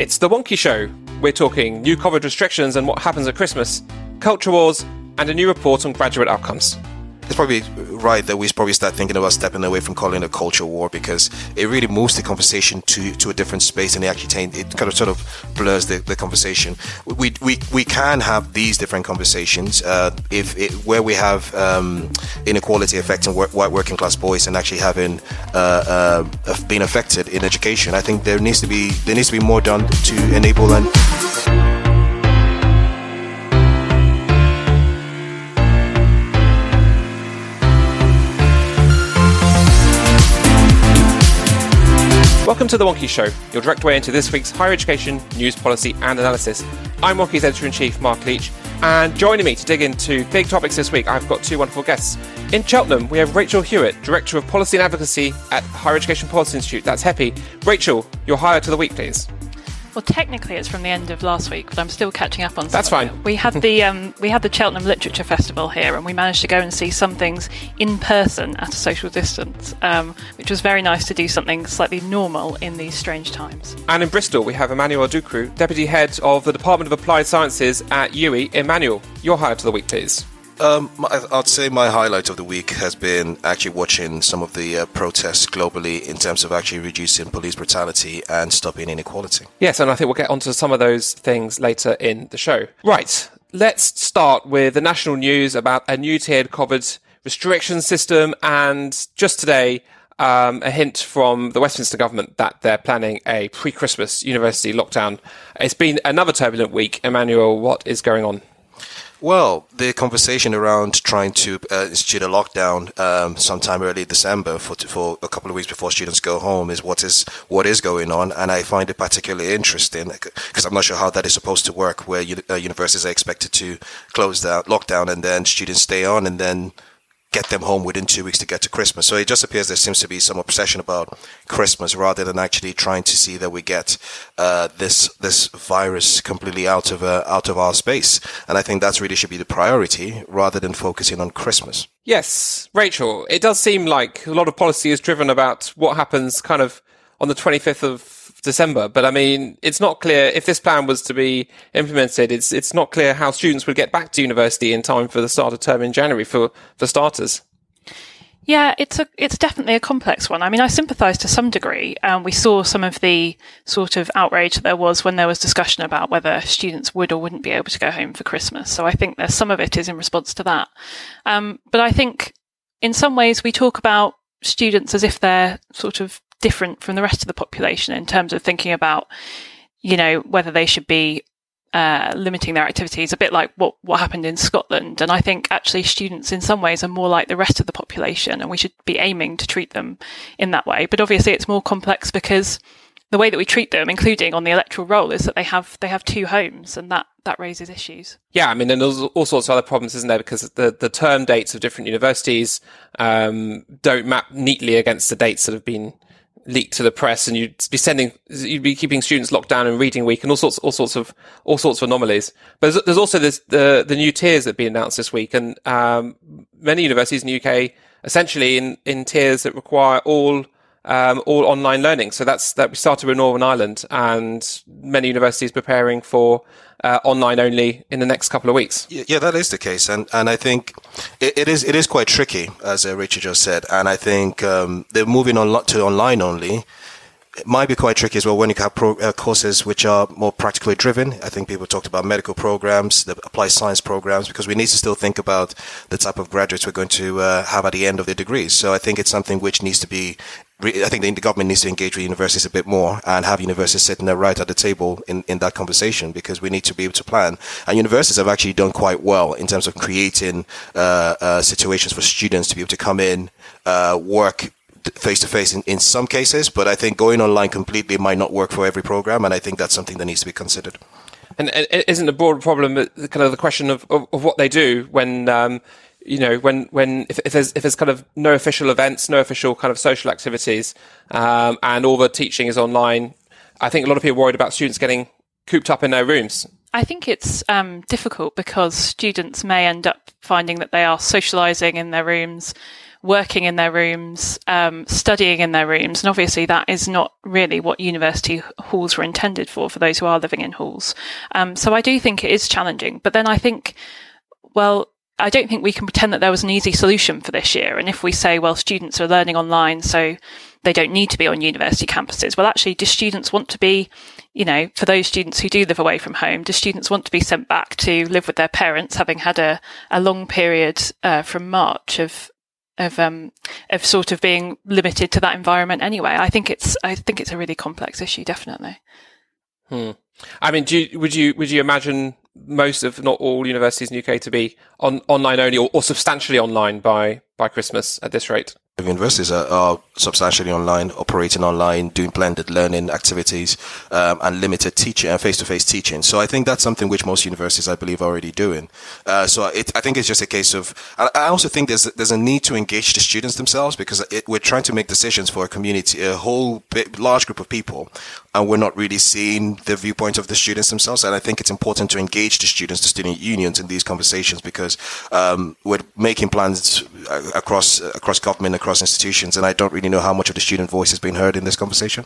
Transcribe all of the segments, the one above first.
It's The Wonkhe Show. We're talking new COVID restrictions and what happens at Christmas, culture wars, and a new report on graduate outcomes it's probably right that we probably start thinking about stepping away from calling it a culture war because it really moves the conversation to, to a different space and it actually it kind of sort of blurs the, the conversation. We, we, we can have these different conversations uh, if it, where we have um, inequality affecting work, white working class boys and actually having uh, uh, been affected in education. I think there needs to be there needs to be more done to enable and. Welcome to The Wonkhe Show, your direct way into this week's higher education news policy and analysis. I'm Wonkhe's editor in chief, Mark Leach, and joining me to dig into big topics this week, I've got two wonderful guests. In Cheltenham, we have Rachel Hewitt, Director of Policy and Advocacy at Higher Education Policy Institute. That's HEPI. Rachel, your hire to the week, please. Well, technically, it's from the end of last week, but I'm still catching up on. That's fine. We had the um, we had the Cheltenham Literature Festival here, and we managed to go and see some things in person at a social distance, um, which was very nice to do something slightly normal in these strange times. And in Bristol, we have Emmanuel Adukwu, Deputy Head of the Department of Applied Sciences at UWE. Emmanuel, your hire to the week, please. Um, I'd say my highlight of the week has been actually watching some of the uh, protests globally in terms of actually reducing police brutality and stopping inequality. Yes, and I think we'll get onto some of those things later in the show. Right, let's start with the national news about a new tiered COVID restriction system, and just today, um, a hint from the Westminster government that they're planning a pre-Christmas university lockdown. It's been another turbulent week. Emmanuel, what is going on? Well, the conversation around trying to uh, institute a lockdown um, sometime early December for for a couple of weeks before students go home is what is what is going on, and I find it particularly interesting because I'm not sure how that is supposed to work, where uh, universities are expected to close down, lockdown, and then students stay on, and then get them home within two weeks to get to Christmas. So it just appears there seems to be some obsession about Christmas rather than actually trying to see that we get uh, this this virus completely out of uh, out of our space. And I think that's really should be the priority rather than focusing on Christmas. Yes, Rachel. It does seem like a lot of policy is driven about what happens kind of on the 25th of December. But I mean, it's not clear if this plan was to be implemented. It's it's not clear how students would get back to university in time for the start of term in January for for starters. Yeah, it's a it's definitely a complex one. I mean, I sympathise to some degree. Um, we saw some of the sort of outrage that there was when there was discussion about whether students would or wouldn't be able to go home for Christmas. So I think there's some of it is in response to that. Um, but I think in some ways we talk about students as if they're sort of different from the rest of the population in terms of thinking about, you know, whether they should be uh, limiting their activities, a bit like what, what happened in Scotland. And I think actually students in some ways are more like the rest of the population and we should be aiming to treat them in that way. But obviously it's more complex because the way that we treat them, including on the electoral roll, is that they have they have two homes, and that that raises issues. Yeah, I mean, and there's all sorts of other problems, isn't there? Because the the term dates of different universities um, don't map neatly against the dates that have been leaked to the press and you'd be sending, you'd be keeping students locked down in reading week and all sorts, all sorts of, all sorts of anomalies. But there's, there's also this, the, the new tiers that have been announced this week and, um, many universities in the UK essentially in, in tiers that require all, um, all online learning. So that's, that we started with Northern Ireland and many universities preparing for, uh, online only in the next couple of weeks. Yeah, that is the case, and and I think it, it is it is quite tricky, as uh, Richard just said, and I think um, they're moving on to online only. It might be quite tricky as well when you have pro, uh, courses which are more practically driven. I think people talked about medical programs, the applied science programs, because we need to still think about the type of graduates we're going to uh, have at the end of their degrees. So I think it's something which needs to be I think the government needs to engage with universities a bit more and have universities sitting there right at the table in, in that conversation because we need to be able to plan. And universities have actually done quite well in terms of creating uh, uh, situations for students to be able to come in, uh, work face to face in some cases, but I think going online completely might not work for every program, and I think that's something that needs to be considered. And, isn't the broader problem kind of the question of, of, of what they do when um, you know when when if, if, there's if there's kind of no official events, no official kind of social activities, um, and all the teaching is online? I think a lot of people are worried about students getting cooped up in their rooms. I think it's um, difficult because students may end up finding that they are socialising in their rooms, working in their rooms, um, studying in their rooms, and obviously that is not really what university halls were intended for for those who are living in halls. Um, so I do think it is challenging, but then I think, well, I don't think we can pretend that there was an easy solution for this year. And if we say, well, students are learning online, so they don't need to be on university campuses. Well, actually, do students want to be, you know, for those students who do live away from home, do students want to be sent back to live with their parents, having had a, a long period uh, from March of of um, of sort of being limited to that environment anyway? I think it's I think it's a really complex issue, definitely. Hmm. I mean, you, would you would you imagine most, if not all, universities in the UK to be on online only or, or substantially online by by Christmas at this rate? Universities are, are, substantially online, operating online, doing blended learning activities, um, and limited teaching and face-to-face teaching. So I think that's something which most universities, I believe, are already doing. Uh, so it, I think it's just a case of. I also think there's there's a need to engage the students themselves because it, we're trying to make decisions for a community, a whole large group of people, and we're not really seeing the viewpoint of the students themselves. And I think it's important to engage the students, the student unions, in these conversations because um, we're making plans uh, across across government, across across institutions, and I don't really know how much of the student voice has been heard in this conversation.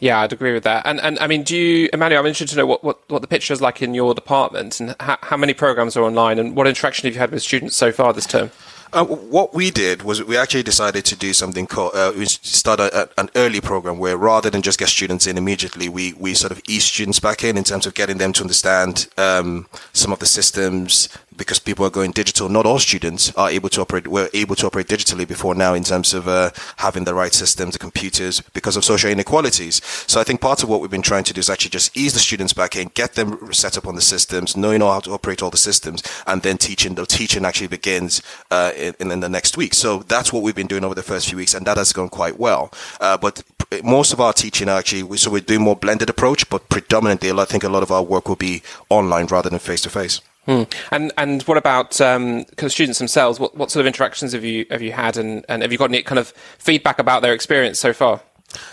Yeah, I'd agree with that. And and I mean, do you, Emmanuel? I'm interested to know what, what, what the picture is like in your department, and how, how many programs are online, and what interaction have you had with students so far this term? Uh, what we did was we actually decided to do something called uh, we started a, an early program where rather than just get students in immediately, we we sort of ease students back in in terms of getting them to understand um, some of the systems, because people are going digital. Not all students are able to operate. Were able to operate digitally before now in terms of uh, having the right systems, the computers, because of social inequalities. So I think part of what we've been trying to do is actually just ease the students back in, get them set up on the systems, knowing how to operate all the systems, and then teaching. The teaching actually begins uh, in, in the next week. So that's what we've been doing over the first few weeks, and that has gone quite well. Uh, but most of our teaching actually, so we're doing more blended approach, but predominantly, I think a lot of our work will be online rather than face to face. Hmm. And and what about um, students themselves? What what sort of interactions have you have you had, and, and have you got any kind of feedback about their experience so far?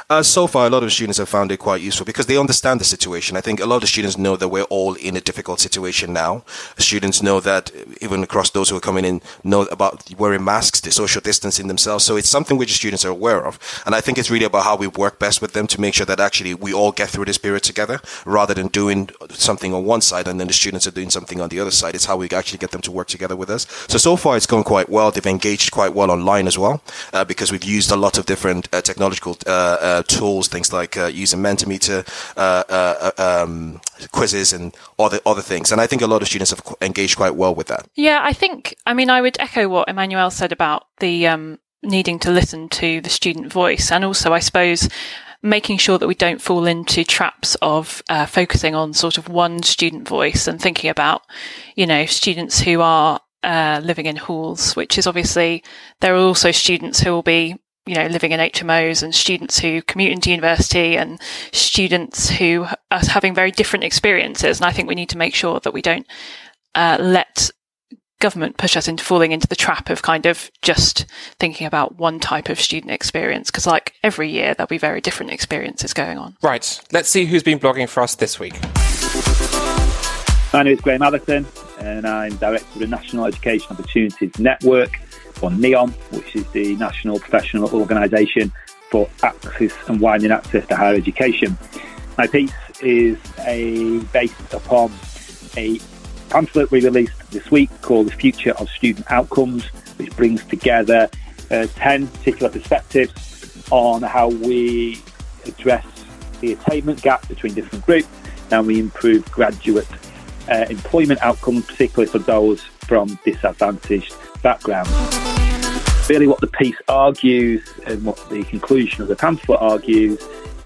Uh, so far, a lot of students have found it quite useful because they understand the situation. I think a lot of students know that we're all in a difficult situation now. Students know that even across those who are coming in know about wearing masks, the social distancing themselves. So it's something which the students are aware of. And I think it's really about how we work best with them to make sure that actually we all get through this period together rather than doing something on one side and then the students are doing something on the other side. It's how we actually get them to work together with us. So, so far it's gone quite well. They've engaged quite well online as well uh, because we've used a lot of different uh, technological uh, tools, things like uh, using Mentimeter, um, quizzes, and other other things. And I think a lot of students have engaged quite well with that. Yeah, I think. I mean, I would echo what Emmanuel said about the um, needing to listen to the student voice, and also, I suppose making sure that we don't fall into traps of uh, focusing on sort of one student voice and thinking about, you know, students who are uh, living in halls, which is obviously there are also students who will be you know, living in HMOs and students who commute into university and students who are having very different experiences. And I think we need to make sure that we don't uh, let government push us into falling into the trap of kind of just thinking about one type of student experience. Because, like every year, there'll be very different experiences going on. Right. Let's see who's been blogging for us this week. My name is Graham Atherton, and I'm director of the National Education Opportunities Network or NEON, which is the National Professional Organisation for Access and Widening Access to Higher Education. My piece is a based upon a pamphlet we released this week called The Future of Student Outcomes, which brings together uh, 10 particular perspectives on how we address the attainment gap between different groups and we improve graduate uh, employment outcomes, particularly for those from disadvantaged backgrounds. Really, what the piece argues and what the conclusion of the pamphlet argues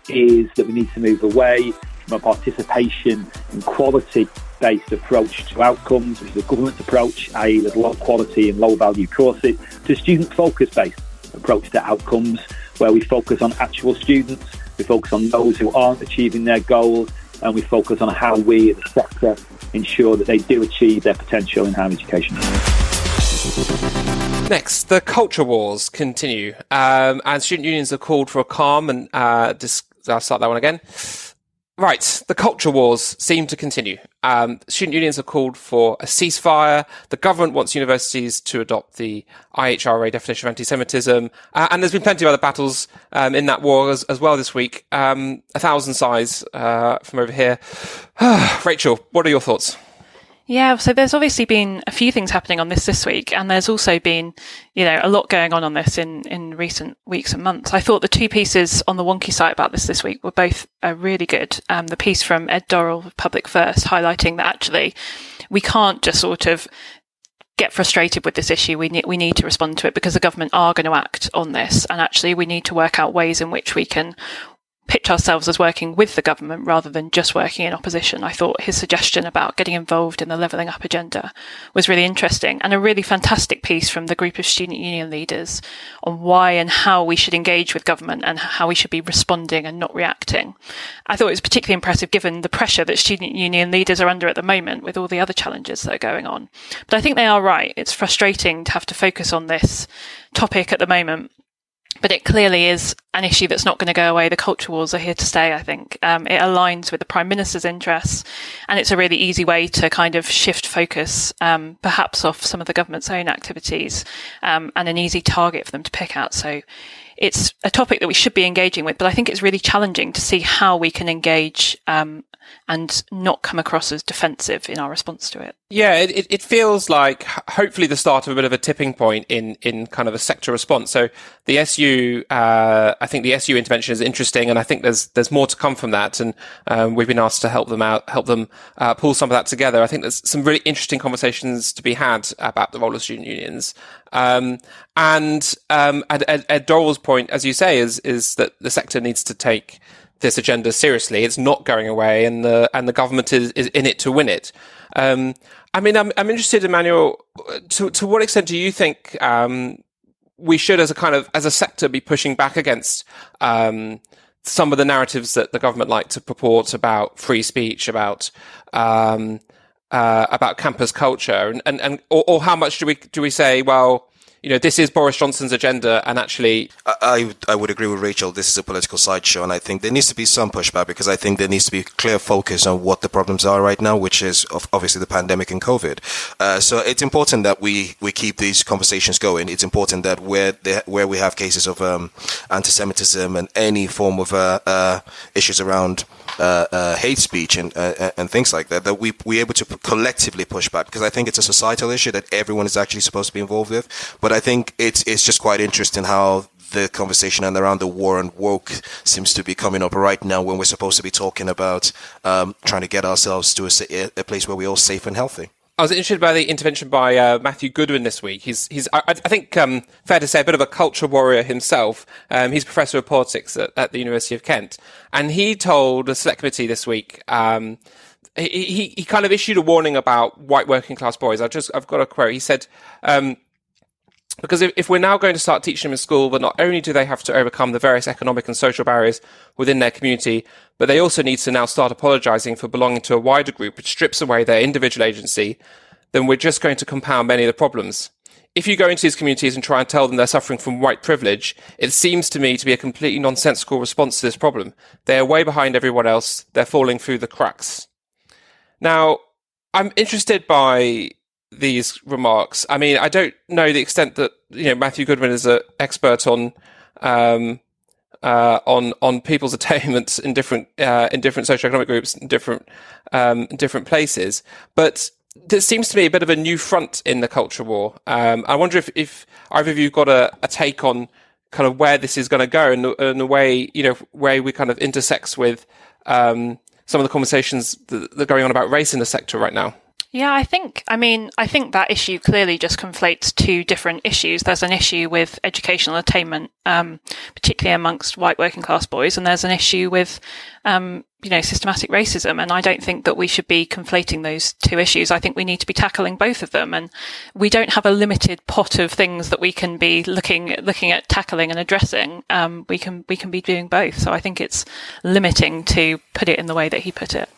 is that we need to move away from a participation and quality based approach to outcomes, which is a government approach, i.e., there's low quality and low value courses, to student focused based. approach to outcomes where we focus on actual students, we focus on those who aren't achieving their goals, and we focus on how we as a sector ensure that they do achieve their potential in higher education. Next, the culture wars continue, um, and student unions have called for a calm and uh, dis- I'll start that one again. Right, the culture wars seem to continue. Um, student unions have called for a ceasefire. The government wants universities to adopt the IHRA definition of anti-Semitism, uh, and there's been plenty of other battles um, in that war as, as well this week. Um, a thousand sighs uh, from over here. Rachel, what are your thoughts? Yeah, so there's obviously been a few things happening on this this week, and there's also been, you know, a lot going on on this in, in recent weeks and months. I thought the two pieces on the Wonkhe site about this this week were both uh, really good. Um, the piece from Ed Dorrell Public First highlighting that actually we can't just sort of get frustrated with this issue. We need, we need to respond to it because the government are going to act on this. And actually we need to work out ways in which we can pitch ourselves as working with the government rather than just working in opposition. I thought his suggestion about getting involved in the levelling up agenda was really interesting and a really fantastic piece from the group of student union leaders on why and how we should engage with government and how we should be responding and not reacting. I thought it was particularly impressive given the pressure that student union leaders are under at the moment with all the other challenges that are going on. But I think they are right. It's frustrating to have to focus on this topic at the moment but it clearly is an issue that's not going to go away. The culture wars are here to stay, I think. Um, it aligns with the Prime Minister's interests, and it's a really easy way to kind of shift focus, um, perhaps off some of the government's own activities, um, and an easy target for them to pick out. So it's a topic that we should be engaging with, but I think it's really challenging to see how we can engage um, and not come across as defensive in our response to it. Yeah, it, it feels like hopefully the start of a bit of a tipping point in, in kind of a sector response. So the SU, uh, I think the SU intervention is interesting, and I think there's there's more to come from that. And um, we've been asked to help them out, help them uh, pull some of that together. I think there's some really interesting conversations to be had about the role of student unions. Um, and um, Ed, Ed, Ed Dorrell's point, as you say, is is that the sector needs to take this agenda seriously. It's not going away, and the and the government is, is in it to win it. Um, I mean, I'm I'm interested, Emmanuel. To to what extent do you think um, we should, as a kind of as a sector, be pushing back against um, some of the narratives that the government like to purport about free speech, about um, uh, about campus culture, and and, and or, or how much do we do we say, well, you know, this is Boris Johnson's agenda, and actually, I, I would agree with Rachel. This is a political sideshow, and I think there needs to be some pushback because I think there needs to be clear focus on what the problems are right now, which is obviously the pandemic and COVID. Uh, so it's important that we, we keep these conversations going. It's important that where they, where we have cases of um, anti-Semitism and any form of uh, uh, issues around uh, uh, hate speech and uh, and things like that, that we we able to collectively push back because I think it's a societal issue that everyone is actually supposed to be involved with. But I think it's it's just quite interesting how the conversation and around the war and woke seems to be coming up right now when we're supposed to be talking about um, trying to get ourselves to a, a place where we're all safe and healthy. I was interested by the intervention by uh, Matthew Goodwin this week. He's, he's, I, I think, um, fair to say, a bit of a culture warrior himself. Um, he's professor of politics at, at, the University of Kent, and he told a select committee this week. Um, he, he, he kind of issued a warning about white working class boys. I just I've got a quote. He said. Um, because if, if, we're now going to start teaching them in school that not only do they have to overcome the various economic and social barriers within their community, but they also need to now start apologizing for belonging to a wider group which strips away their individual agency, then we're just going to compound many of the problems. If you go into these communities and try and tell them they're suffering from white privilege, it seems to me to be a completely nonsensical response to this problem. They are way behind everyone else. They're falling through the cracks. Now, I'm interested by these remarks. I mean, I don't know the extent that you know Matthew Goodwin is an expert on um, uh, on on people's attainments in different uh, in different socioeconomic groups, in different um, in different places. But there seems to be a bit of a new front in the culture war. Um, I wonder if, if either of you got a, a take on kind of where this is going to go and the, and the way you know where we kind of intersects with um, some of the conversations that, that are going on about race in the sector right now. Yeah, I think, I mean, I think that issue clearly just conflates two different issues. There's an issue with educational attainment, um, particularly amongst white working class boys, and there's an issue with um, you know, systematic racism. And I don't think that we should be conflating those two issues. I think we need to be tackling both of them. And we don't have a limited pot of things that we can be looking, looking at tackling and addressing. Um, we can, we can be doing both. So I think it's limiting to put it in the way that he put it.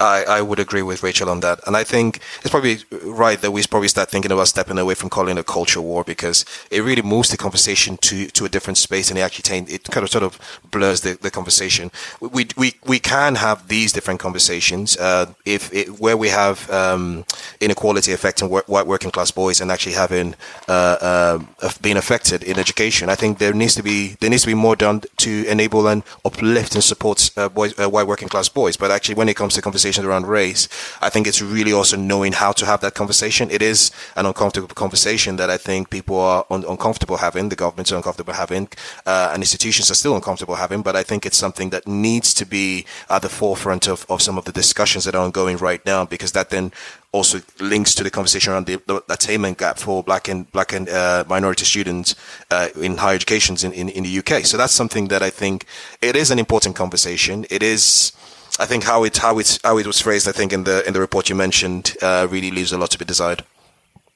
I, I would agree with Rachel on that. And I think it's probably right that we probably start thinking about stepping away from calling it a culture war because it really moves the conversation to, to a different space and it actually it kind of sort of blurs the, the conversation. We, we, we can have these different conversations uh, if it, where we have um, inequality affecting white working class boys and actually having uh, uh, being affected in education. I think there needs to be there needs to be more done to enable and uplift and support uh, boys, uh, white working class boys. But actually, when it comes to conversation conversations around race, I think it's really also knowing how to have that conversation. It is an uncomfortable conversation that I think people are un- uncomfortable having, the governments are uncomfortable having, uh, and institutions are still uncomfortable having, but I think it's something that needs to be at the forefront of, of some of the discussions that are ongoing right now, because that then also links to the conversation around the, the attainment gap for black and black and uh, minority students uh, in higher educations in, in, in the UK. So that's something that I think it is an important conversation. It is I think how it how it how it was phrased, I think in the in the report you mentioned, uh, really leaves a lot to be desired.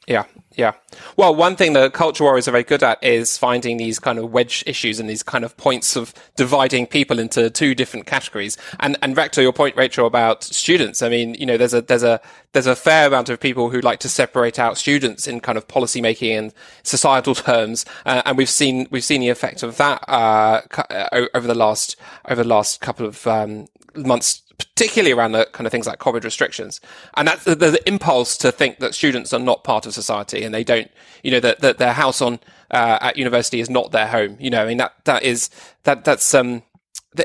Yeah, yeah. Well, one thing that culture warriors are very good at is finding these kind of wedge issues and these kind of points of dividing people into two different categories. And and to your point, Rachel, about students. I mean, you know, there's a there's a there's a fair amount of people who like to separate out students in kind of policy making and societal terms, uh, and we've seen we've seen the effect of that uh, uh over the last over the last couple of um, months particularly around the kind of things like COVID restrictions. And that's the, the, impulse to think that students are not part of society and they don't, you know, that, that their house on, uh, at university is not their home. You know, I mean, that, that is, that, that's, um,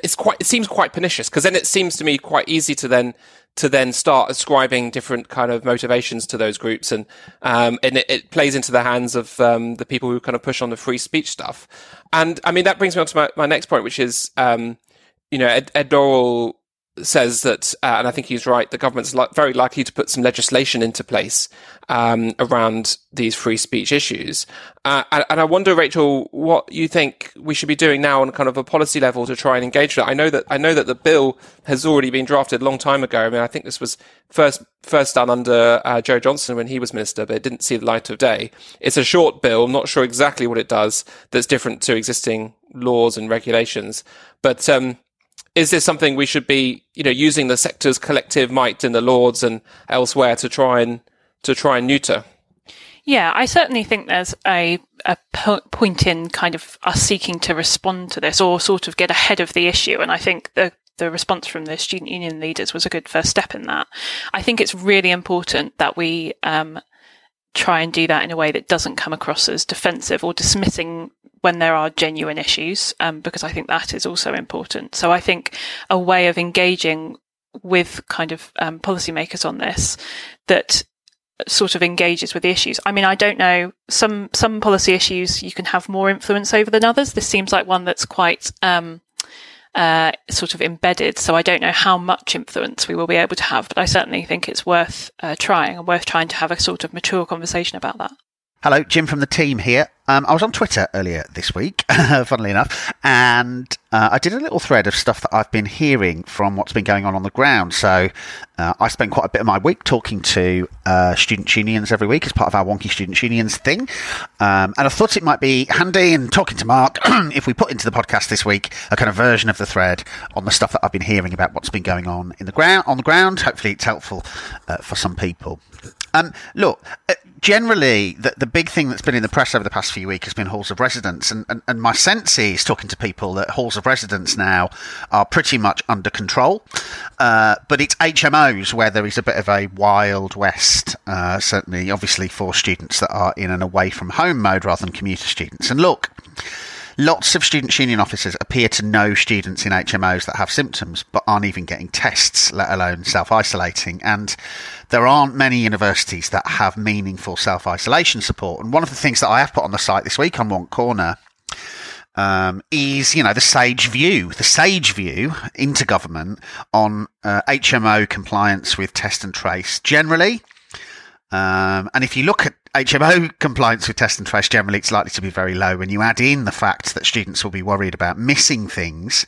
it's quite, it seems quite pernicious because then it seems to me quite easy to then, to then start ascribing different kind of motivations to those groups. And, um, and it, it plays into the hands of, um, the people who kind of push on the free speech stuff. And I mean, that brings me on to my, my next point, which is, um, you know, Ed, Ed Dorrell says that, uh, and I think he's right, the government's li- very likely to put some legislation into place um, around these free speech issues. Uh, and, and, I wonder, Rachel, what you think we should be doing now on kind of a policy level to try and engage that. I know that I know that the bill has already been drafted a long time ago. I mean, I think this was first first done under uh, Jo Johnson when he was minister, but it didn't see the light of day. It's a short bill. I'm not sure exactly what it does that's different to existing laws and regulations, but um, is this something we should be, you know, using the sector's collective might in the Lords and elsewhere to try and to try and neuter? Yeah, I certainly think there's a, a point in kind of us seeking to respond to this or sort of get ahead of the issue. And I think the the response from the student union leaders was a good first step in that. I think it's really important that we um, try and do that in a way that doesn't come across as defensive or dismissing when there are genuine issues, um, because I think that is also important. So I think a way of engaging with kind of um, policymakers on this that sort of engages with the issues. I mean, I don't know some some policy issues you can have more influence over than others. This seems like one that's quite um, uh, sort of embedded. So I don't know how much influence we will be able to have, but I certainly think it's worth uh, trying and worth trying to have a sort of mature conversation about that. Hello, Jim from the team here. Um, I was on Twitter earlier this week, funnily enough, and uh, I did a little thread of stuff that I've been hearing from what's been going on on the ground. So uh, I spent quite a bit of my week talking to uh, student unions every week as part of our Wonkhe Student Unions thing. Um, and I thought it might be handy in talking to Mark if we put into the podcast this week a kind of version of the thread on the stuff that I've been hearing about what's been going on in the ground on the ground. Hopefully, it's helpful uh, for some people. Um, look, uh, generally, the, the big thing that's been in the press over the past few weeks has been halls of residence. And, and, and my sense is, talking to people, that halls of residence now are pretty much under control. Uh, but it's HMOs where there is a bit of a wild west, uh, certainly, obviously, for students that are in an away from home mode rather than commuter students. And look, Lots of student union officers appear to know students in HMOs that have symptoms but aren't even getting tests, let alone self isolating. And there aren't many universities that have meaningful self isolation support. And one of the things that I have put on the site this week on Wonk Corner um, is, you know, the sage view, the sage view into government on uh, HMO compliance with test and trace generally. Um, and if you look at HMO compliance with test and trace, generally it's likely to be very low. When you add in the fact that students will be worried about missing things,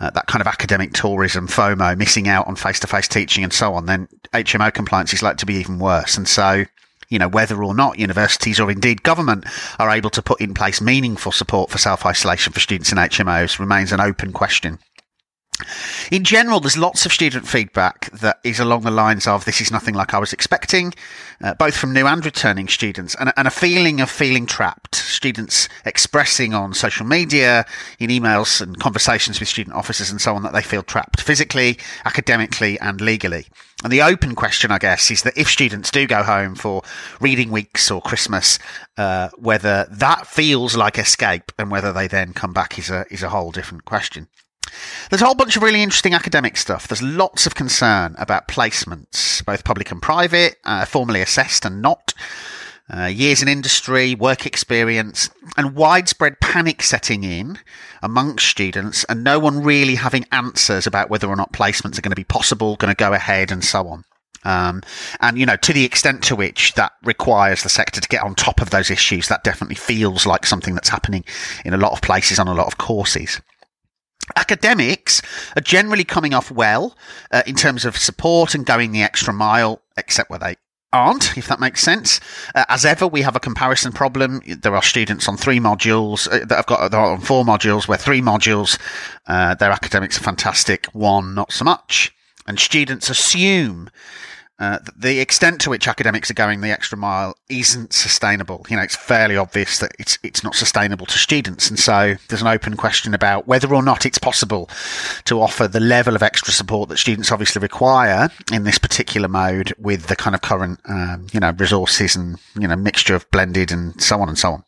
uh, that kind of academic tourism, FOMO, missing out on face to face teaching and so on, then HMO compliance is likely to be even worse. And so, you know, whether or not universities or indeed government are able to put in place meaningful support for self isolation for students in HMOs remains an open question. In general, there's lots of student feedback that is along the lines of this is nothing like I was expecting, uh, both from new and returning students, and, and, a feeling of feeling trapped. Students expressing on social media, in emails and conversations with student officers and so on that they feel trapped physically, academically, and legally. And the open question, I guess, is that if students do go home for reading weeks or Christmas, uh, whether that feels like escape and whether they then come back is a is a whole different question. There's a whole bunch of really interesting academic stuff. There's lots of concern about placements, both public and private, uh, formally assessed and not. Uh, years in industry, work experience, and widespread panic setting in amongst students, and no one really having answers about whether or not placements are going to be possible, going to go ahead, and so on. Um, and you know, to the extent to which that requires the sector to get on top of those issues, that definitely feels like something that's happening in a lot of places on a lot of courses. Academics are generally coming off well uh, in terms of support and going the extra mile, except where they aren't, if that makes sense. Uh, as ever, we have a comparison problem. There are students on three modules uh, that have got they're on four modules, where three modules, uh, their academics are fantastic, one not so much. And students assume uh, the extent to which academics are going the extra mile isn't sustainable. You know, it's fairly obvious that it's it's not sustainable to students, and so there's an open question about whether or not it's possible to offer the level of extra support that students obviously require in this particular mode with the kind of current, um, you know, resources and you know mixture of blended and so on and so on.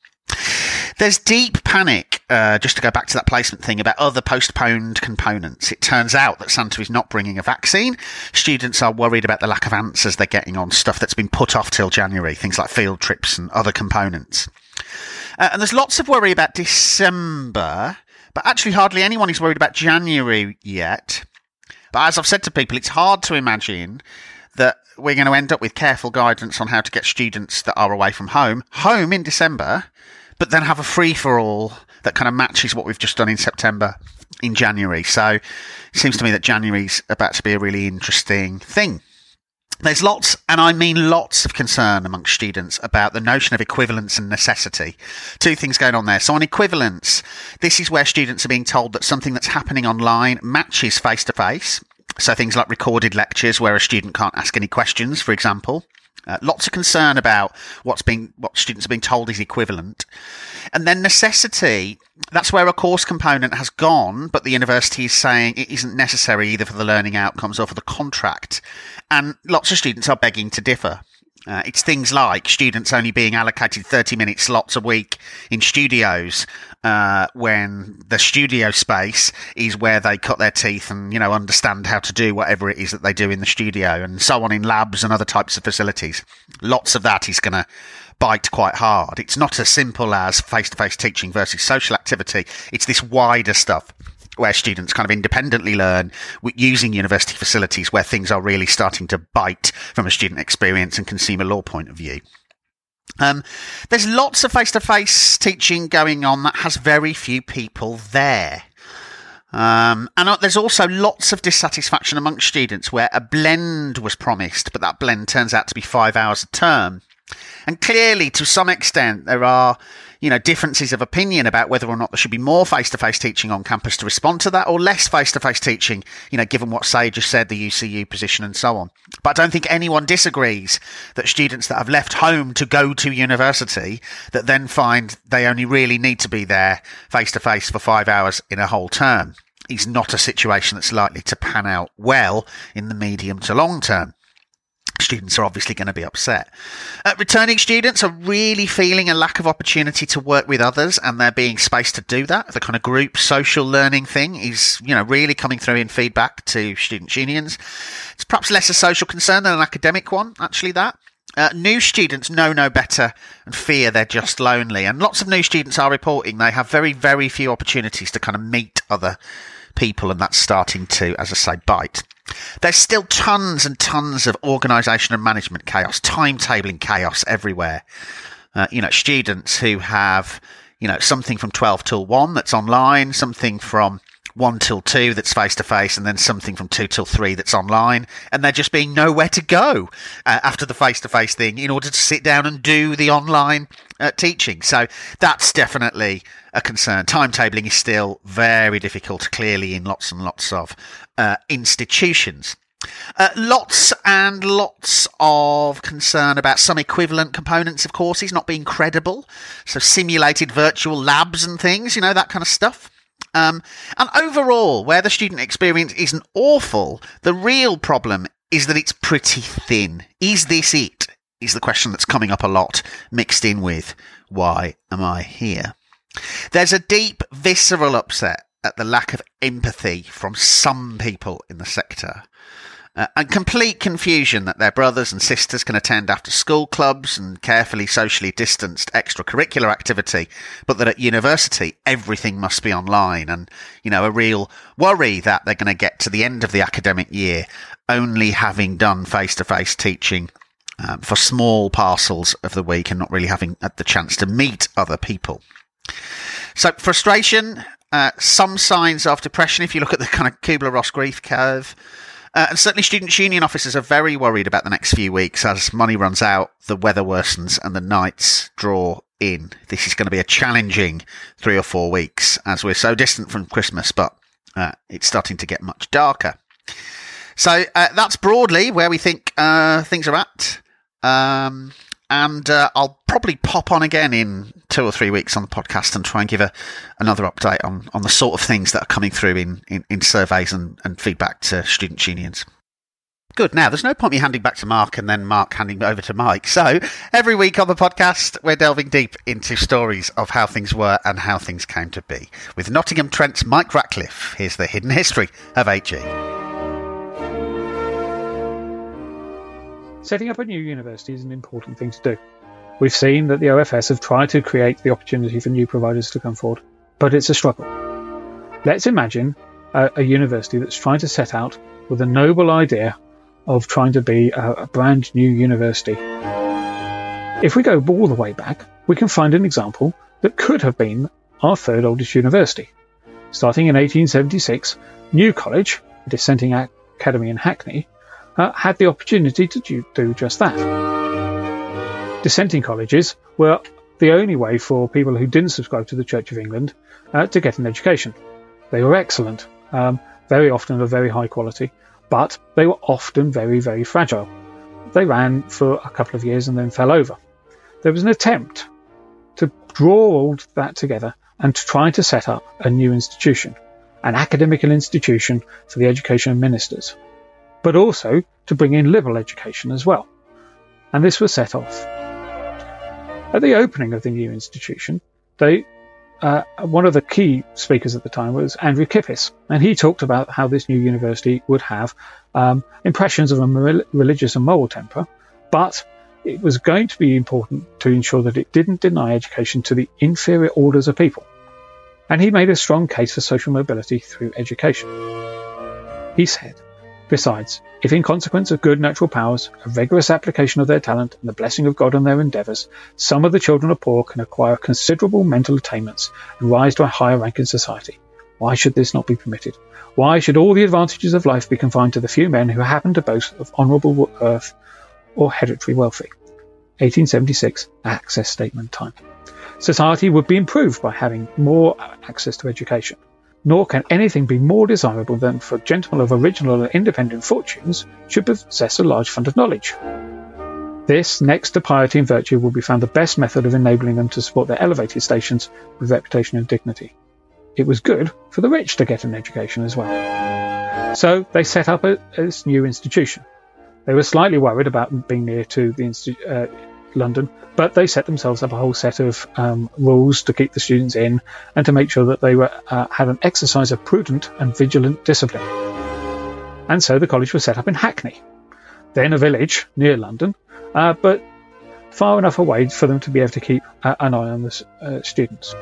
There's deep panic, uh, just to go back to that placement thing, about other postponed components. It turns out that Santa is not bringing a vaccine. Students are worried about the lack of answers they're getting on stuff that's been put off till January, things like field trips and other components. Uh, and there's lots of worry about December, but actually hardly anyone is worried about January yet. But as I've said to people, it's hard to imagine that we're going to end up with careful guidance on how to get students that are away from home home in December but then have a free for all that kind of matches what we've just done in September in January. So it seems to me that January's about to be a really interesting thing. There's lots, and I mean lots of concern amongst students about the notion of equivalence and necessity. Two things going on there. So on equivalence, this is where students are being told that something that's happening online matches face to face. So things like recorded lectures where a student can't ask any questions, for example. Uh, lots of concern about what's being what students are being told is equivalent, and then necessity. That's where a course component has gone, but the university is saying it isn't necessary either for the learning outcomes or for the contract, and lots of students are begging to differ. Uh, it's things like students only being allocated 30 minute slots a week in studios uh, when the studio space is where they cut their teeth and, you know, understand how to do whatever it is that they do in the studio and so on in labs and other types of facilities. Lots of that is going to bite quite hard. It's not as simple as face to face teaching versus social activity. It's this wider stuff where students kind of independently learn using university facilities where things are really starting to bite from a student experience and consumer law point of view. Um, there's lots of face to face teaching going on that has very few people there. Um, and uh, there's also lots of dissatisfaction amongst students where a blend was promised, but that blend turns out to be five hours a term. And clearly, to some extent, there are you know, differences of opinion about whether or not there should be more face-to-face teaching on campus to respond to that or less face-to-face teaching, you know, given what Sage just said, the UCU position and so on. But I don't think anyone disagrees that students that have left home to go to university that then find they only really need to be there face-to-face for five hours in a whole term is not a situation that's likely to pan out well in the medium to long term students are obviously going to be upset. Uh, returning students are really feeling a lack of opportunity to work with others and there being space to do that. The kind of group social learning thing is, you know, really coming through in feedback to student unions. It's perhaps less a social concern than an academic one, actually, that. Uh, new students know no better and fear they're just lonely. And lots of new students are reporting they have very, very few opportunities to kind of meet other people, and that's starting to, as I say, bite. There's still tons and tons of organisation and management chaos, timetabling chaos everywhere. Uh, you know, students who have, you know, something from 12 till 1 that's online, something from one till two that's face to face, and then something from two till three that's online, and they're just being nowhere to go uh, after the face to face thing in order to sit down and do the online uh, teaching. So that's definitely a concern. Timetabling is still very difficult, clearly, in lots and lots of uh, institutions. Uh, lots and lots of concern about some equivalent components of courses not being credible. So, simulated virtual labs and things, you know, that kind of stuff. Um, and overall, where the student experience isn't awful, the real problem is that it's pretty thin. Is this it? Is the question that's coming up a lot, mixed in with why am I here? There's a deep, visceral upset at the lack of empathy from some people in the sector. Uh, and complete confusion that their brothers and sisters can attend after school clubs and carefully socially distanced extracurricular activity, but that at university everything must be online, and you know a real worry that they're going to get to the end of the academic year only having done face-to-face teaching um, for small parcels of the week and not really having the chance to meet other people. So frustration, uh, some signs of depression. If you look at the kind of Kubler-Ross grief curve. Uh, and certainly, students' union officers are very worried about the next few weeks as money runs out, the weather worsens, and the nights draw in. This is going to be a challenging three or four weeks as we're so distant from Christmas, but uh, it's starting to get much darker. So uh, that's broadly where we think uh, things are at. Um, and uh, I'll probably pop on again in two or three weeks on the podcast and try and give a, another update on, on the sort of things that are coming through in, in, in surveys and, and feedback to student unions. Good. Now, there's no point me handing back to Mark and then Mark handing over to Mike. So, every week on the podcast, we're delving deep into stories of how things were and how things came to be. With Nottingham Trent's Mike Ratcliffe, here's the hidden history of HE. Setting up a new university is an important thing to do. We've seen that the OFS have tried to create the opportunity for new providers to come forward, but it's a struggle. Let's imagine a, a university that's trying to set out with a noble idea of trying to be a, a brand new university. If we go all the way back, we can find an example that could have been our third oldest university. Starting in 1876, New College, a dissenting academy in Hackney, uh, had the opportunity to do, do just that. Dissenting colleges were the only way for people who didn't subscribe to the Church of England uh, to get an education. They were excellent, um, very often of a very high quality, but they were often very, very fragile. They ran for a couple of years and then fell over. There was an attempt to draw all that together and to try to set up a new institution, an academical institution for the education of ministers but also to bring in liberal education as well. And this was set off. At the opening of the new institution, they, uh, one of the key speakers at the time was Andrew Kippis, and he talked about how this new university would have um, impressions of a religious and moral temper, but it was going to be important to ensure that it didn't deny education to the inferior orders of people. And he made a strong case for social mobility through education. He said, Besides, if in consequence of good natural powers, a rigorous application of their talent, and the blessing of God on their endeavours, some of the children of poor can acquire considerable mental attainments and rise to a higher rank in society, why should this not be permitted? Why should all the advantages of life be confined to the few men who happen to boast of honourable birth or hereditary wealthy? 1876 Access Statement Time. Society would be improved by having more uh, access to education. Nor can anything be more desirable than for gentlemen of original and independent fortunes should possess a large fund of knowledge. This, next to piety and virtue, will be found the best method of enabling them to support their elevated stations with reputation and dignity. It was good for the rich to get an education as well. So they set up a, this new institution. They were slightly worried about being near to the institu- uh, London, but they set themselves up a whole set of um, rules to keep the students in and to make sure that they were uh, had an exercise of prudent and vigilant discipline. And so the college was set up in Hackney, then a village near London, uh, but far enough away for them to be able to keep uh, an eye on the uh, students.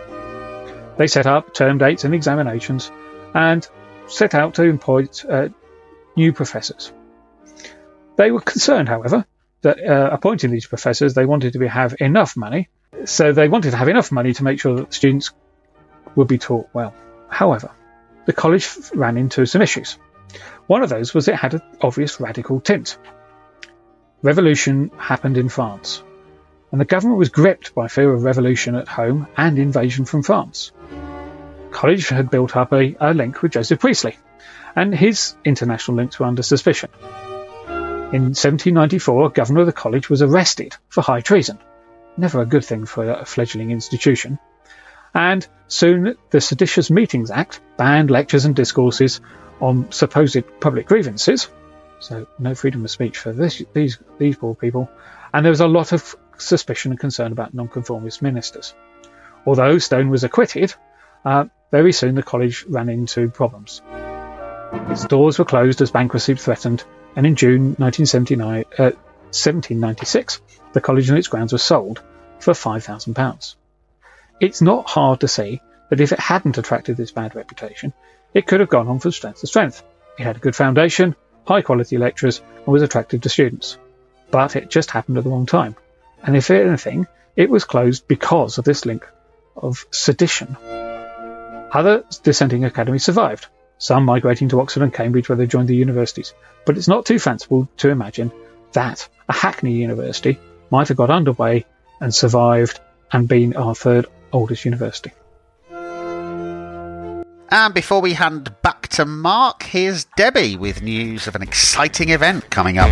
They set up term dates and examinations and set out to employ uh, new professors. They were concerned, however, that uh, appointing these professors, they wanted to be, have enough money. So they wanted to have enough money to make sure that students would be taught well. However, the college ran into some issues. One of those was it had an obvious radical tint. Revolution happened in France, and the government was gripped by fear of revolution at home and invasion from France. College had built up a, a link with Joseph Priestley, and his international links were under suspicion. In 1794, governor of the college was arrested for high treason. Never a good thing for a fledgling institution. And soon the Seditious Meetings Act banned lectures and discourses on supposed public grievances. So no freedom of speech for this, these these poor people. And there was a lot of suspicion and concern about nonconformist ministers. Although Stone was acquitted, uh, very soon the college ran into problems. Its doors were closed as bankruptcy threatened, and in June 1979, uh, 1796, the college and its grounds were sold for £5,000. It's not hard to see that if it hadn't attracted this bad reputation, it could have gone on from strength to strength. It had a good foundation, high quality lecturers, and was attractive to students. But it just happened at the wrong time. And if anything, it was closed because of this link of sedition. Other dissenting academies survived, some migrating to Oxford and Cambridge where they joined the universities. But it's not too fanciful to imagine that a Hackney university might have got underway and survived and been our third oldest university. And before we hand back to Mark, here's Debbie with news of an exciting event coming up.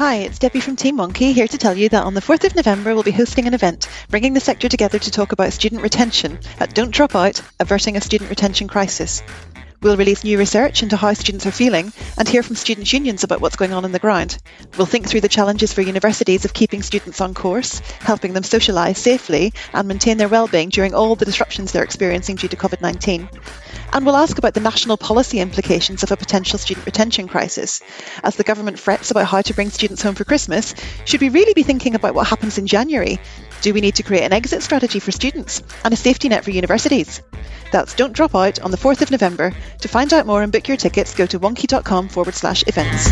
Hi, it's Debbie from Team Wonkhe here to tell you that on the 4th of November we'll be hosting an event bringing the sector together to talk about student retention at Don't Drop Out, averting a student retention crisis. We'll release new research into how students are feeling and hear from students' unions about what's going on on the ground. We'll think through the challenges for universities of keeping students on course, helping them socialise safely and maintain their well-being during all the disruptions they're experiencing due to COVID-19 and we'll ask about the national policy implications of a potential student retention crisis. As the government frets about how to bring students home for Christmas, should we really be thinking about what happens in January? Do we need to create an exit strategy for students and a safety net for universities? That's Don't Drop Out on the 4th of November. To find out more and book your tickets, go to wonkhe.com forward slash events.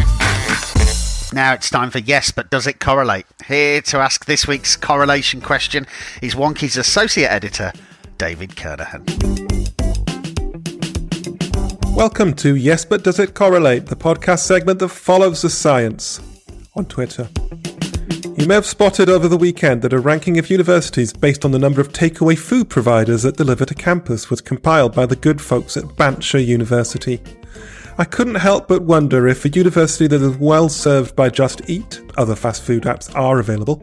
Now it's time for Yes, but Does It Correlate? Here to ask this week's correlation question is Wonkhe's Associate Editor, David Kernohan. Welcome to Yes But Does It Correlate, the podcast segment that follows the science on Twitter. You may have spotted over the weekend that a ranking of universities based on the number of takeaway food providers that deliver to campus was compiled by the good folks at Banter University. I couldn't help but wonder if a university that is well served by Just Eat, other fast food apps are available,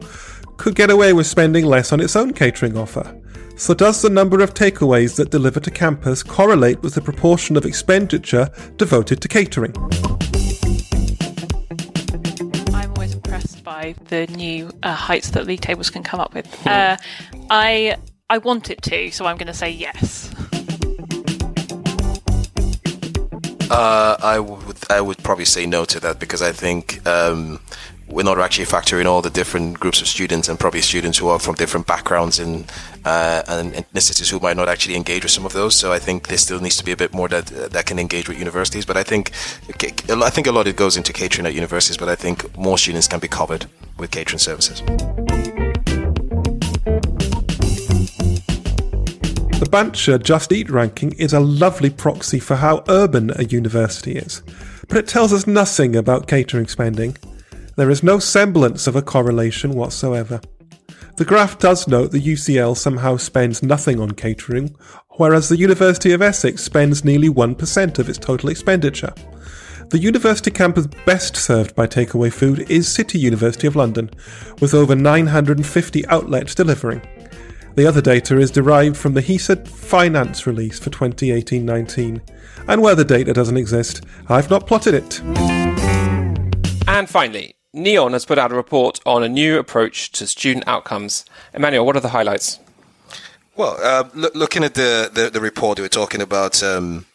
could get away with spending less on its own catering offer. So, does the number of takeaways that deliver to campus correlate with the proportion of expenditure devoted to catering? By the new uh, heights that league tables can come up with. Uh, I I want it to, so I'm going to say yes. Uh, I would I would probably say no to that because I think um, we're not actually factoring all the different groups of students and probably students who are from different backgrounds and uh, and ethnicities who might not actually engage with some of those. So I think there still needs to be a bit more that that can engage with universities. But I think I think a lot of it goes into catering at universities. But I think more students can be covered with catering services. The Banter Just Eat ranking is a lovely proxy for how urban a university is, but it tells us nothing about catering spending. There is no semblance of a correlation whatsoever. The graph does note the UCL somehow spends nothing on catering, whereas the University of Essex spends nearly 1% of its total expenditure. The university campus best served by takeaway food is City University of London, with over 950 outlets delivering. The other data is derived from the HESA finance release for 2018 19, and where the data doesn't exist, I've not plotted it. And finally, NEON has put out a report on a new approach to student outcomes. Emmanuel, what are the highlights? Well, uh, looking at the, the, the, report, we were talking about um,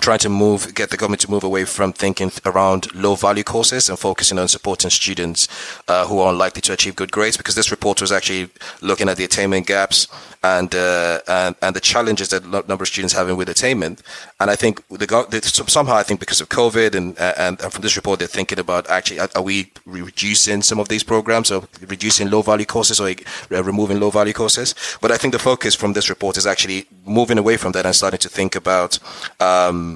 trying to move, get the government to move away from thinking around low value courses and focusing on supporting students uh, who are unlikely to achieve good grades. Because this report was actually looking at the attainment gaps and uh, and, and the challenges that a number of students having with attainment. And I think the, somehow I think because of COVID and, and, and from this report they're thinking about actually are, are we reducing some of these programs or reducing low value courses or uh, removing low value courses? But I think the focus from this report is actually moving away from that and starting to think about. Um,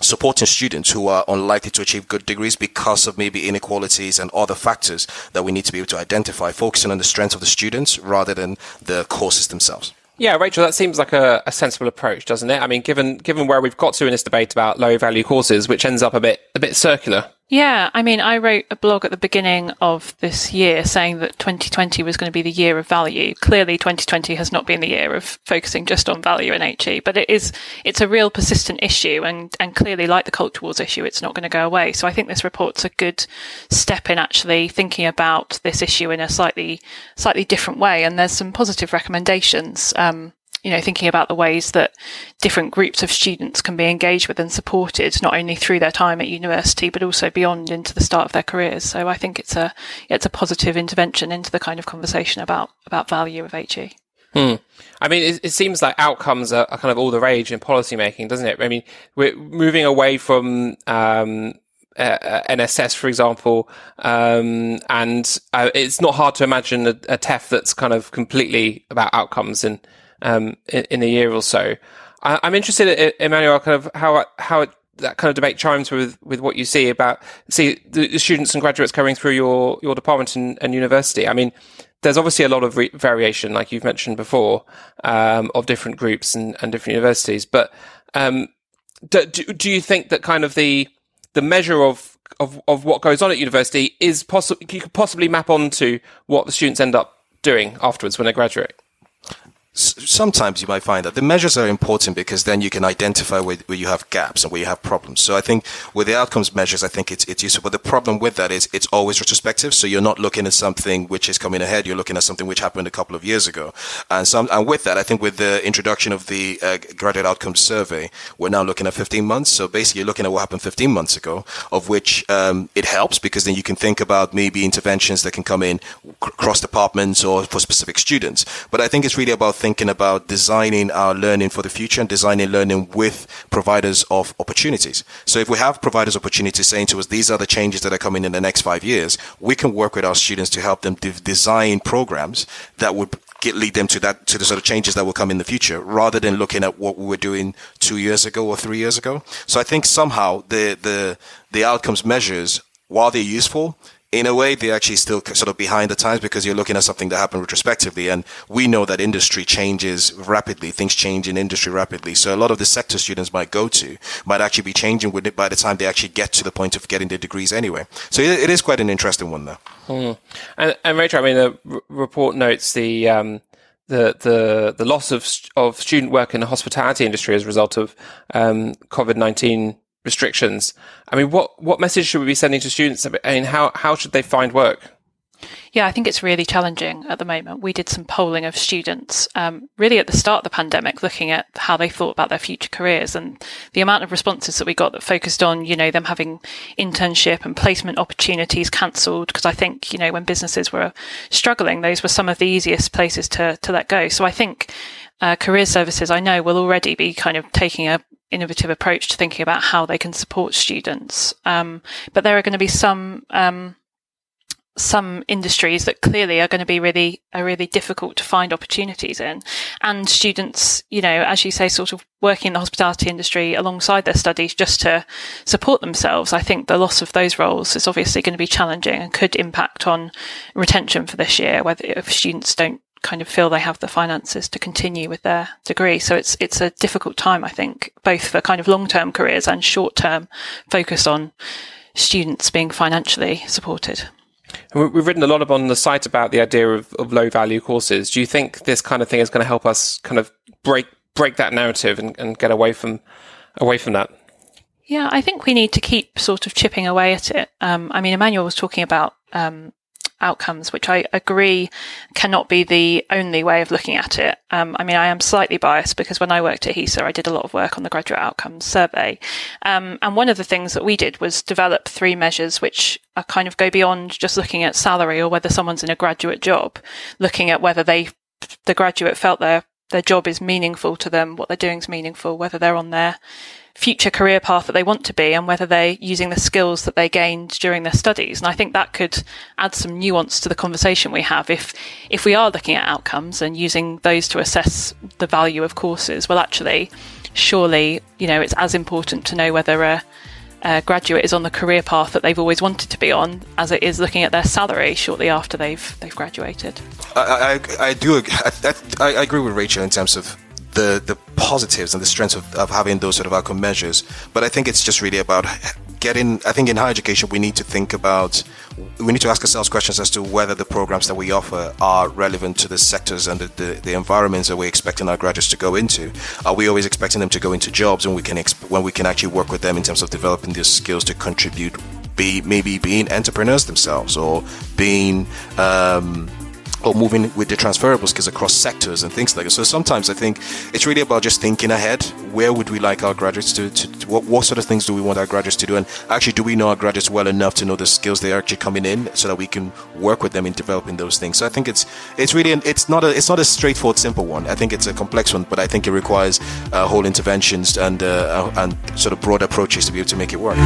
supporting students who are unlikely to achieve good degrees because of maybe inequalities and other factors that we need to be able to identify, focusing on the strengths of the students rather than the courses themselves. Yeah, Rachel, that seems like a, a, sensible approach, doesn't it? I mean, given given where we've got to in this debate about low value courses, which ends up a bit a bit circular. Yeah, I mean, I wrote a blog at the beginning of this year saying that 2020 was going to be the year of value. Clearly, 2020 has not been the year of focusing just on value in HE, but it is it's a real persistent issue, and and clearly, like the culture wars issue, it's not going to go away. So I think this report's a good step in actually thinking about this issue in a slightly slightly different way, and there's some positive recommendations. Um, you know, thinking about the ways that different groups of students can be engaged with and supported, not only through their time at university, but also beyond into the start of their careers. So I think it's a it's a positive intervention into the kind of conversation about about value of HE. Hmm. I mean, it, it, seems like outcomes are, are, kind of all the rage in policy making, doesn't it? I mean, we're moving away from um, uh, NSS, for example, um, and uh, it's not hard to imagine a, a TEF that's kind of completely about outcomes and um, in, in, a year or so. I, am interested, Emmanuel, kind of how how it, that kind of debate chimes with with what you see about see the students and graduates coming through your your department and, and university. I mean, there's obviously a lot of re- variation, like you've mentioned before, um, of different groups and, and different universities. But um, do, do you think that kind of the the measure of of, of what goes on at university is possible? You could possibly map onto what the students end up doing afterwards when they graduate sometimes you might find that the measures are important because then you can identify where, where, you have gaps and where you have problems. So I think with the outcomes measures, I think it's, it's useful. But the problem with that is it's always retrospective. So you're not looking at something which is coming ahead. You're looking at something which happened a couple of years ago. And some, and with that, I think with the introduction of the uh, graduate outcomes survey, we're now looking at 15 months. So basically you're looking at what happened 15 months ago, of which um, it helps because then you can think about maybe interventions that can come in cross departments or for specific students. But I think it's really about thinking thinking about designing our learning for the future and designing learning with providers of opportunities. So if we have providers opportunities saying to us, these are the changes that are coming in the next five years, we can work with our students to help them de- design programs that would get, lead them to that to the sort of changes that will come in the future, rather than looking at what we were doing two years ago or three years ago. So I think somehow the the the outcomes measures, while they're useful, in a way, they're actually still sort of behind the times because you're looking at something that happened retrospectively. And we know that industry changes rapidly. Things change in industry rapidly. So a lot of the sector students might go to might actually be changing with it by the time they actually get to the point of getting their degrees anyway. So it, is quite an interesting one, though. Mm. And, and Rachel, I mean, the r- report notes the, um, the the the loss of of student work in the hospitality industry as a result of um, COVID nineteen restrictions. I mean, what what message should we be sending to students? I mean, how how should they find work? Yeah, I think it's really challenging at the moment. We did some polling of students, um, really at the start of the pandemic, looking at how they thought about their future careers, and the amount of responses that we got that focused on, you know, them having internship and placement opportunities cancelled. Because I think, you know, when businesses were struggling, those were some of the easiest places to to let go. So I think uh, career services, I know, will already be kind of taking a innovative approach to thinking about how they can support students. Um, but there are going to be some um, some industries that clearly are going to be really are really difficult to find opportunities in, and students, you know, as you say, sort of working in the hospitality industry alongside their studies just to support themselves. I think the loss of those roles is obviously going to be challenging and could impact on retention for this year, whether if students don't kind of feel they have the finances to continue with their degree. So it's it's a difficult time, I think, both for kind of long term careers and short term focus on students being financially supported. We've written a lot on the site about the idea of, of low value courses. Do you think this kind of thing is going to help us kind of break break that narrative and, and get away from away from that? Yeah, I think we need to keep sort of chipping away at it. Um, I mean, Emmanuel was talking about um, outcomes, which I agree cannot be the only way of looking at it. Um, I mean, I am slightly biased because when I worked at HESA, I did a lot of work on the graduate outcomes survey. Um, and one of the things that we did was develop three measures which are kind of go beyond just looking at salary or whether someone's in a graduate job, looking at whether they, the graduate felt their their job is meaningful to them, what they're doing is meaningful, whether they're on their future career path that they want to be and whether they're using the skills that they gained during their studies. And I think that could add some nuance to the conversation we have. If, if we are looking at outcomes and using those to assess the value of courses, well, actually, surely, you know, it's as important to know whether a, a graduate is on the career path that they've always wanted to be on as it is looking at their salary shortly after they've, they've graduated. I, I, I do, I, I, I agree with Rachel in terms of the the positives and the strengths of, of having those sort of outcome measures. But I think it's just really about getting. I think in higher education we need to think about. We need to ask ourselves questions as to whether the programs that we offer are relevant to the sectors and the, the, the environments that we're expecting our graduates to go into. Are we always expecting them to go into jobs when we can exp- when we can actually work with them in terms of developing their skills to contribute, be maybe being entrepreneurs themselves or being um, or moving with the transferable skills across sectors and things like that. So sometimes I think it's really about just thinking ahead. Where would we like our graduates to, to, to what, what, sort of things do we want our graduates to do? And actually, do we know our graduates well enough to know the skills they are actually coming in so that we can work with them in developing those things? So I think it's it's really an, it's not a it's not a straightforward simple one. I think it's a complex one, but I think it requires uh, whole interventions and uh, and sort of broad approaches to be able to make it work.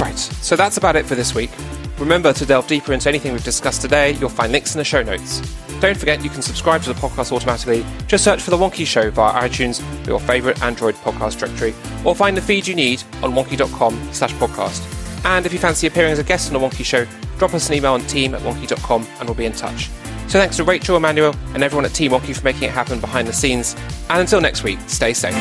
Right. So that's about it for this week. Remember to delve deeper into anything we've discussed today, you'll find links in the show notes. Don't forget you can subscribe to the podcast automatically. Just search for The Wonkhe Show via iTunes or your favourite Android podcast directory, or find the feed you need on wonkhe.com slash podcast. And if you fancy appearing as a guest on The Wonkhe Show, drop us an email on team at wonkhe.com and we'll be in touch. So thanks to Rachel, Emmanuel, and everyone at Team Wonkhe for making it happen behind the scenes. And until next week, stay safe.